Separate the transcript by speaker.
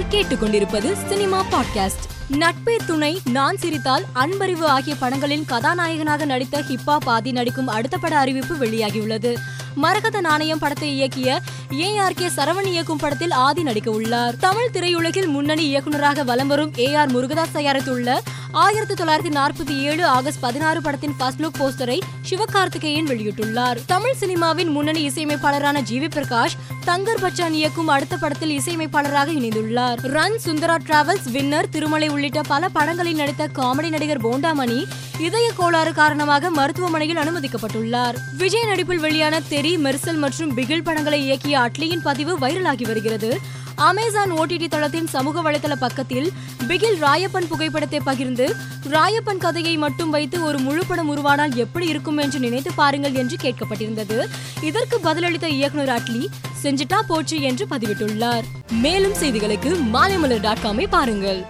Speaker 1: நீங்கள் கேட்டுக்கொண்டிருப்பது cinema podcast. நட்பே துணை நான் சிரித்தால் அன்பறிவு ஆகிய படங்களின் கதாநாயகனாக நடித்த ஹிப்பா பாதி நடிக்கும் அடுத்த பட அறிவிப்பு வெளியாகியுள்ளது. மரகத நாணயம் படத்தை இயக்கிய ஏ ஆர் கே சரவண் இயக்கும் படத்தில் ஆதி நடிக்க உள்ளார். தமிழ் திரையுலகில் முன்னணி இயக்குநராக வலம் வரும் ஏ ஆர் முருகதாஸ் தயாரித்துள்ள ஆயிரத்தி தொள்ளாயிரத்தி நாற்பத்தி ஏழு ஆகஸ்ட் பதினாறு படத்தின் ஃபர்ஸ்ட் லுக் போஸ்டரை சிவகார்த்திகேயன் வெளியிட்டுள்ளார். தமிழ் சினிமாவின் முன்னணி இசையமைப்பாளரான ஜி வி பிரகாஷ் தங்கர் பச்சான் இயக்கும் அடுத்த படத்தில் இசையமைப்பாளராக இணைந்துள்ளார். Run Sundara Travels Winner Thirumalai உள்ளிட்ட பல படங்களில் நடித்த காமெடி நடிகர் போண்டாமணி இதய கோளாறு காரணமாக மருத்துவமனையில் அனுமதிக்கப்பட்டுள்ளார். விஜய் நடிப்பில் வெளியான தெரி மெர்சல் மற்றும் பிகில் படங்களை இயக்கிய அட்லியின் பதிவு வைரலாகி வருகிறது. அமேசான் ஓடிடி தளத்தின் சமூக வலைதள பக்கத்தில் பிகில் ராயப்பன் புகைப்படத்தை பகிர்ந்து ராயப்பன் கதையை மட்டும் வைத்து ஒரு முழு படம் உருவானால் எப்படி இருக்கும் என்று நினைத்து பாருங்கள் என்று கேட்கப்பட்டிருந்தது. இதற்கு பதிலளித்த இயக்குனர் அட்லி செஞ்சிட்டா போச்சு என்று பதிவிட்டுள்ளார். மேலும் செய்திகளுக்கு மாலைமலர் டாட் காமை பாருங்கள்.